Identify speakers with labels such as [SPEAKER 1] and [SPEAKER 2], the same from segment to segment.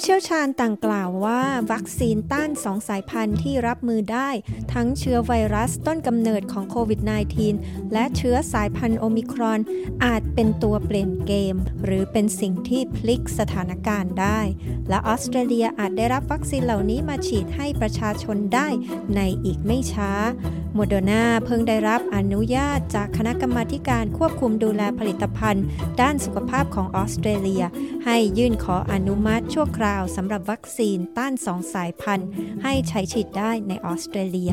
[SPEAKER 1] ผู้เชี่ยวชาญต่างกล่าวว่า วัคซีนต้านสองสายพันธุ์ที่รับมือได้ ทั้งเชื้อไวรัสต้นกำเนิดของโควิด -19 และเชื้อสายพันธุ์โอมิครอน อาจเป็นตัวเปลี่ยนเกม หรือเป็นสิ่งที่พลิกสถานการณ์ได้ และออสเตรเลียอาจได้รับวัคซีนเหล่านี้มาฉีดให้ประชาชนได้ในอีกไม่ช้าโมเดอร์นาเพิ่งได้รับอนุญาตจากคณะกรรมการควบคุมดูแลผลิตภัณฑ์ ด้านสุขภาพของออสเตรเลีย ให้ยื่นขออนุมัติชั่วคราวสำหรับวัคซีนต้านสองสายพันธุ์ ให้ใช้ฉีดได้ในออสเตรเลีย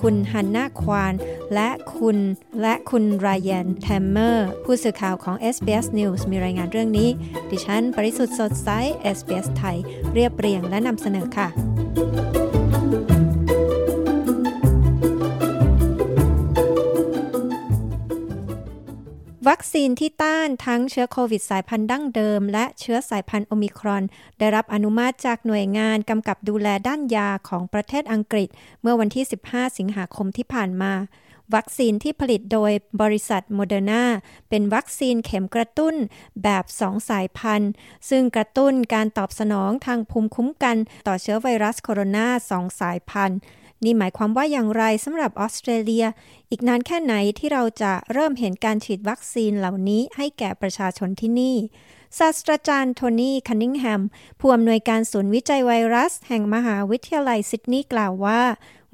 [SPEAKER 1] คุณฮันนาควาน และคุณและคุณไรยันแทมเมอร์ ผู้สื่อข่าวของ SBS News มีรายงานเรื่องนี้ ดิฉัน ปริสุทธ์สดใส SBS ไทย เรียบเรียงและนำเสนอค่ะ วัคซีนที่ต้านทั้งเชื้อโควิดสายพันธุ์ดั้งเดิม และเชื้อสายพันธุ์โอมิครอน ได้รับอนุมัติจากหน่วยงานกำกับดูแลด้านยาของประเทศอังกฤษ เมื่อวันที่ 15 สิงหาคมที่ผ่านมาวัคซีนที่ผลิตโดยบริษัทโมเดอร์นาเป็นวัคซีนเข็มกระตุ้นแบบ2สายพันธุ์ ซึ่งกระตุ้นการตอบสนองทางภูมิคุ้มกันต่อเชื้อไวรัสโคโรนา2สายพันธุ์ นี่หมายความว่าอย่างไรสำหรับออสเตรเลีย อีกนานแค่ไหนที่เราจะเริ่มเห็นการฉีดวัคซีนเหล่านี้ให้แก่ประชาชนที่นี่ศาสตราจารย์โทนี่ คันนิงแฮม ผู้อำนวยการศูนย์วิจัยไวรัส แห่งมหาวิทยาลัยซิดนีย์กล่าวว่า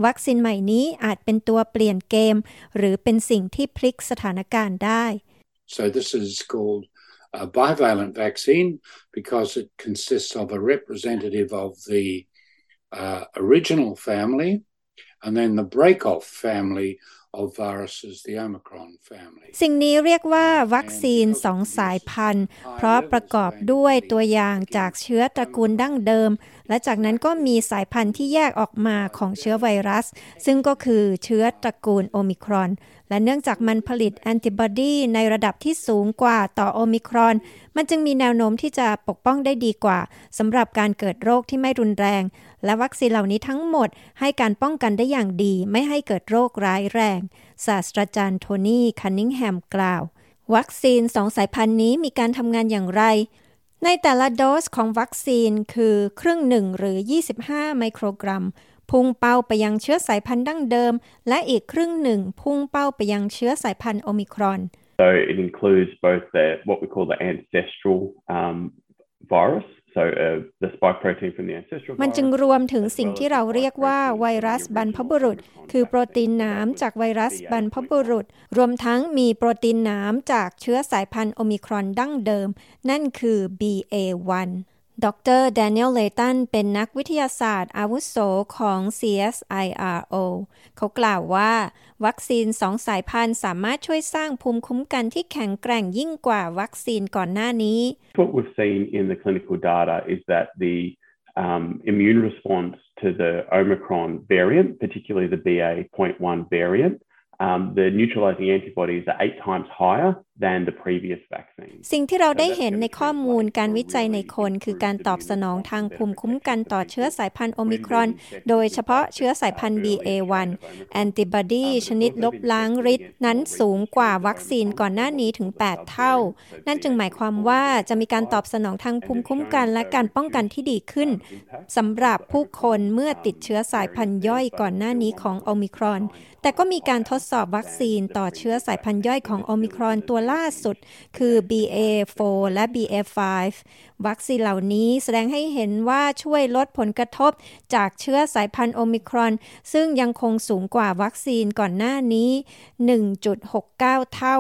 [SPEAKER 1] วัคซีนใหม่นี้อาจเป็นตัวเปลี่ยนเกม หรือเป็นสิ่งที่พลิกสถานการณ์ได้
[SPEAKER 2] so this is called a bivalent vaccine because it consists of a representative of the uh, original family and then the break-off family of viruses the Omicron family
[SPEAKER 1] สิ่งนี้เรียกว่าวัคซีนสองสายพันธุ์ เพราะประกอบด้วยตัวอย่างจากเชื้อตระกูลดั้งเดิม และจากนั้นก็มีสายพันธุ์ที่แยกออกมาของเชื้อไวรัส ซึ่งก็คือเชื้อตระกูลโอมิครอน และเนื่องจากมันผลิตแอนติบอดีในระดับที่สูงกว่าต่อโอมิครอน มันจึงมีแนวโน้มที่จะปกป้องได้ดีกว่าสำหรับการเกิดโรคที่ไม่รุนแรง และวัคซีนเหล่านี้ทั้งหมดให้การป้องกันได้อย่างดี ไม่ให้เกิดโรคร้ายแรงศาสตราจารย์โทนี่ คันนิงแฮมกล่าว วัคซีนสองสายพันธุ์นี้มีการทำงานอย่างไร ในแต่ละโดสของวัคซีนคือครึ่งหนึ่งหรือ 25 ไมโครกรัม พุ่งเป้าไปยังเชื้อสายพันธุ์ดั้งเดิม และอีกครึ่งหนึ่งพุ่งเป้าไปยังเชื้อสายพันธุ์โอมิครอน
[SPEAKER 3] So it includes both the what we call the ancestral um, virus so uh, the spike protein from the ancestral
[SPEAKER 1] มันจึงรวมถึงสิ่งที่เราเรียกว่าไวรัสบรรพบุรุษ คือโปรตีนหนามจากไวรัสบรรพบุรุษ รวมทั้งมีโปรตีนหนามจากเชื้อสายพันธุ์โอมิครอนดั้งเดิม นั่นคือ BA1 ดรแดเนียลเลตันเป็นนักวิทยาศาสตร์อาวุโสของ CSIRO เขากล่าวว่า วัคซีนสองสายพันธุ์สามารถช่วยสร้างภูมิคุ้มกันที่แข็งแกร่งยิ่งกว่าวัคซีนก่อนหน้านี้
[SPEAKER 3] What we've seen in the clinical data is that the um, immune response to the Omicron variant, particularly the BA.1 variant, um, the neutralizing antibodies are eight times higher than the previous vaccine
[SPEAKER 1] สิ่งที่เราได้เห็นในข้อมูลการวิจัยในคนคือการตอบสนองทางภูมิคุ้มกันต่อเชื้อสายพันธุ์โอมิครอน โดยเฉพาะเชื้อสายพันธุ์ BA1 แอนติบอดีชนิดลบล้างฤทธิ์นั้นสูงกว่าวัคซีนก่อนหน้านี้ถึง 8 เท่า นั่นจึงหมายความว่าจะมีการตอบสนองทางภูมิคุ้มกันและการป้องกันที่ดีขึ้นสำหรับผู้คนเมื่อติดเชื้อสายพันธุ์ย่อยก่อนหน้านี้ของโอมิครอน แต่ก็มีการทดสอบวัคซีนต่อเชื้อสายพันธุ์ย่อยของโอมิครอนตัวล่าาสุดคือ BA4 และ BA5 วัคซีนเหล่านี้แสดงให้เห็นว่าช่วยลดผลกระทบจากเชื้อสายพันธุ์โอมิครอน ซึ่งยังคงสูงกว่าวัคซีนก่อนหน้านี้ 1.69 เท่า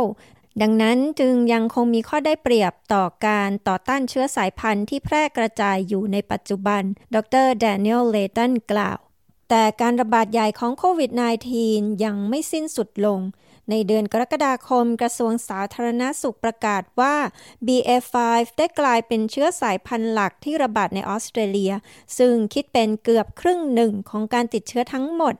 [SPEAKER 1] ดังนั้นจึงยังคงมีข้อได้เปรียบต่อการต่อต้านเชื้อสายพันธุ์ที่แพร่กระจายอยู่ในปัจจุบัน ดรแดเนียลเลตันกล่าว แต่การระบาดใหญ่ของโควิด -19 ยังไม่สิ้นสุดลง ในเดือนกรกฎาคมกระทรวงสาธารณสุขประกาศว่า BA5 ได้กลายเป็นเชื้อสายพันธุ์หลักที่ระบาดในออสเตรเลีย ซึ่งคิดเป็นเกือบครึ่งหนึ่งของการติดเชื้อทั้งหมด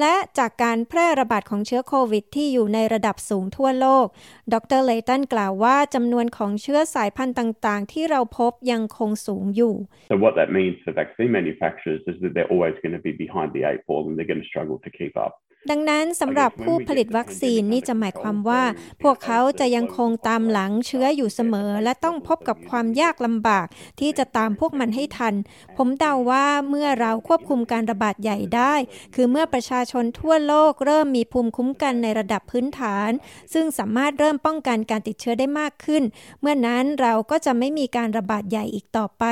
[SPEAKER 1] และจากการแพร่ระบาดของเชื้อโควิดที่อยู่ในระดับสูงทั่วโลก ดรเลตันกล่าวว่าจำนวนของเชื้อสายพันธุ์ต่างๆ ที่เราพบยังคงสูงอยู่
[SPEAKER 3] So what that means for vaccine manufacturers is that they're always going to be behind the eight ball and they're going to struggle to keep up.
[SPEAKER 1] ดังนั้นสำหรับผู้ผลิตวัคซีนนี่จะหมายความว่า พวกเขาจะยังคงตามหลังเชื้ออยู่เสมอ และต้องพบกับความยากลำบากที่จะตามพวกมันให้ทัน ผมเดาว่าเมื่อเราควบคุมการระบาดใหญ่ได้ คือเมื่อประชาชนทั่วโลกเริ่มมีภูมิคุ้มกันในระดับพื้นฐาน ซึ่งสามารถเริ่มป้องกันการติดเชื้อได้มากขึ้น เมื่อนั้นเราก็จะไม่มีการระบาดใหญ่อีกต่อไป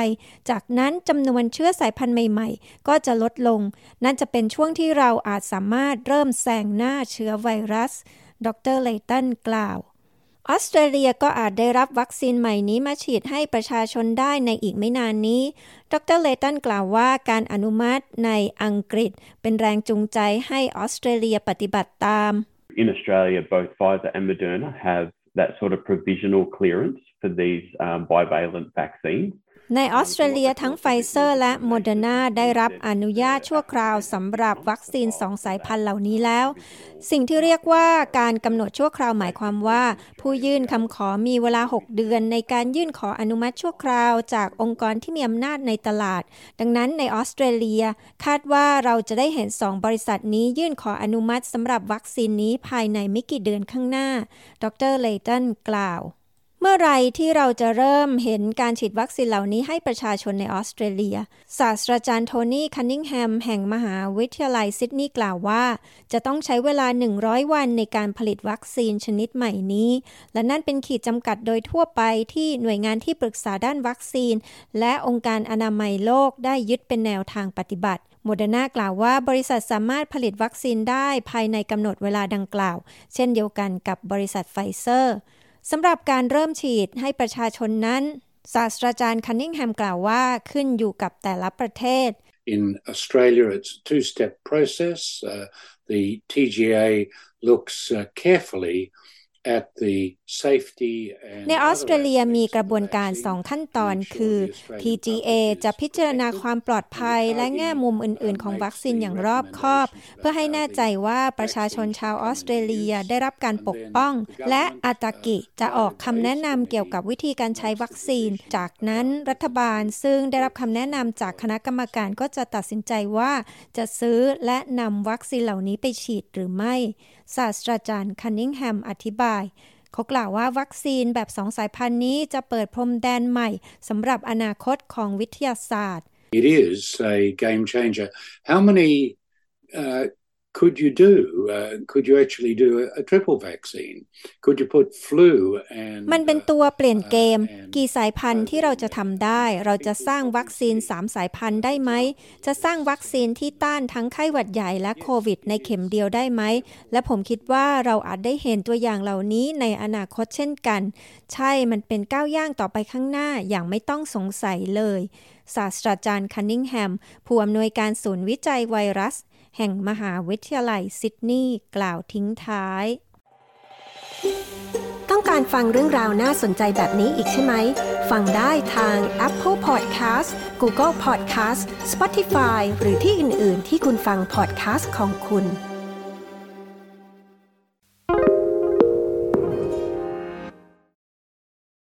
[SPEAKER 1] จากนั้นจำนวนเชื้อสายพันธุ์ใหม่ ๆ ก็จะลดลง นั่นจะเป็นช่วงที่เราอาจสามารถเริ่มแซงหน้าเชื้อไวรัส ดรเลตันกล่าว ออสเตรเลียก็อาจได้รับวัคซีนใหม่นี้มาฉีดให้ประชาชนได้ในอีกไม่นานนี้ ดรเลตันกล่าวว่าการอนุมัติในอังกฤษเป็นแรงจูงใจให้ออสเตรเลียปฏิบัติตาม
[SPEAKER 3] In Australia, both Pfizer and Moderna have that sort of provisional clearance for these um, bivalent vaccines.
[SPEAKER 1] ในออสเตรเลียทั้งไฟเซอร์และโมเดอร์นาได้รับอนุญาตชั่วคราวสำหรับวัคซีนสองสายพันธุ์เหล่านี้แล้ว สิ่งที่เรียกว่าการกำหนดชั่วคราวหมายความว่า ผู้ยื่นคำขอมีเวลา 6 เดือนในการยื่นขออนุมัติชั่วคราวจากองค์กรที่มีอำนาจในตลาด ดังนั้นในออสเตรเลียคาดว่าเราจะได้เห็น 2 บริษัทนี้ยื่นขออนุมัติสำหรับวัคซีนนี้ภายในไม่กี่เดือนข้างหน้า ดรเลตันกล่าว เมื่อไรที่เราจะเริ่มเห็นการฉีดวัคซีนเหล่านี้ให้ประชาชนในออสเตรเลีย ศาสตราจารย์โทนี่คันนิงแฮมแห่งมหาวิทยาลัยซิดนีย์กล่าวว่า จะต้องใช้เวลา 100 วันในการผลิตวัคซีนชนิดใหม่นี้ และนั่นเป็นขีดจำกัดโดยทั่วไปที่หน่วยงานที่ปรึกษาด้านวัคซีน และองค์การอนามัยโลกได้ยึดเป็นแนวทางปฏิบัติโมเดอร์นากล่าวว่าบริษัทสามารถผลิตวัคซีนได้ภายในกำหนดเวลาดังกล่าว เช่นเดียวกันกับบริษัทไฟเซอร์ สำหรับการเริ่มฉีดให้ประชาชนนั้น ศาสตราจารย์คันนิงแฮมกล่าวว่าขึ้นอยู่กับแต่ละประเทศ
[SPEAKER 2] In Australia, it's a two-step process. Uh, the TGA looks uh, carefully
[SPEAKER 1] ในออสเตรเลียมีกระบวนการสองขั้นตอนคือ TGA จะพิจารณาความปลอดภัยและแง่มุมอื่น ๆ ของวัคซีนอย่างรอบคอบ เพื่อให้แน่ใจว่าประชาชนชาวออสเตรเลียได้รับการปกป้อง และอาตากิจะออกคำแนะนำเกี่ยวกับวิธีการใช้วัคซีน จากนั้นรัฐบาลซึ่งได้รับคำแนะนำจากคณะกรรมการก็จะตัดสินใจว่า จะซื้อและนำวัคซีนเหล่านี้ไปฉีดหรือไม่ศาสตราจารย์คันนิงแฮมอธิบาย เขากล่าวว่าวัคซีนแบบสองสายพันธุ์นี้จะเปิดพรมแดนใหม่สำหรับอนาคตของวิทยาศาสตร์
[SPEAKER 2] It is a game changer. How many uh, could you do? Uh, could you actually do a, a triple vaccine? Could you put flu and
[SPEAKER 1] มันเป็นตัวเปลี่ยนเกม กี่สายพันธุ์ที่เราจะทำได้ เราจะสร้างวัคซีน 3 สายพันธุ์ได้ไหม จะสร้างวัคซีนที่ต้านทั้งไข้หวัดใหญ่และโควิดในเข็มเดียวได้ไหม และผมคิดว่าเราอาจได้เห็นตัวอย่างเหล่านี้ในอนาคตเช่นกัน ใช่ มันเป็นก้าวย่างต่อไปข้างหน้าอย่างไม่ต้องสงสัยเลยศาสตราจารย์คันนิงแฮม ผู้อำนวยการศูนย์วิจัยไวรัส แห่งมหาวิทยาลัยซิดนีย์กล่าวทิ้งท้าย ต้องการฟังเรื่องราวน่าสนใจแบบนี้อีกใช่ไหม ฟังได้ทาง Apple Podcast Google Podcast Spotify หรือที่อื่น ๆ ที่คุณฟัง podcast ของคุณ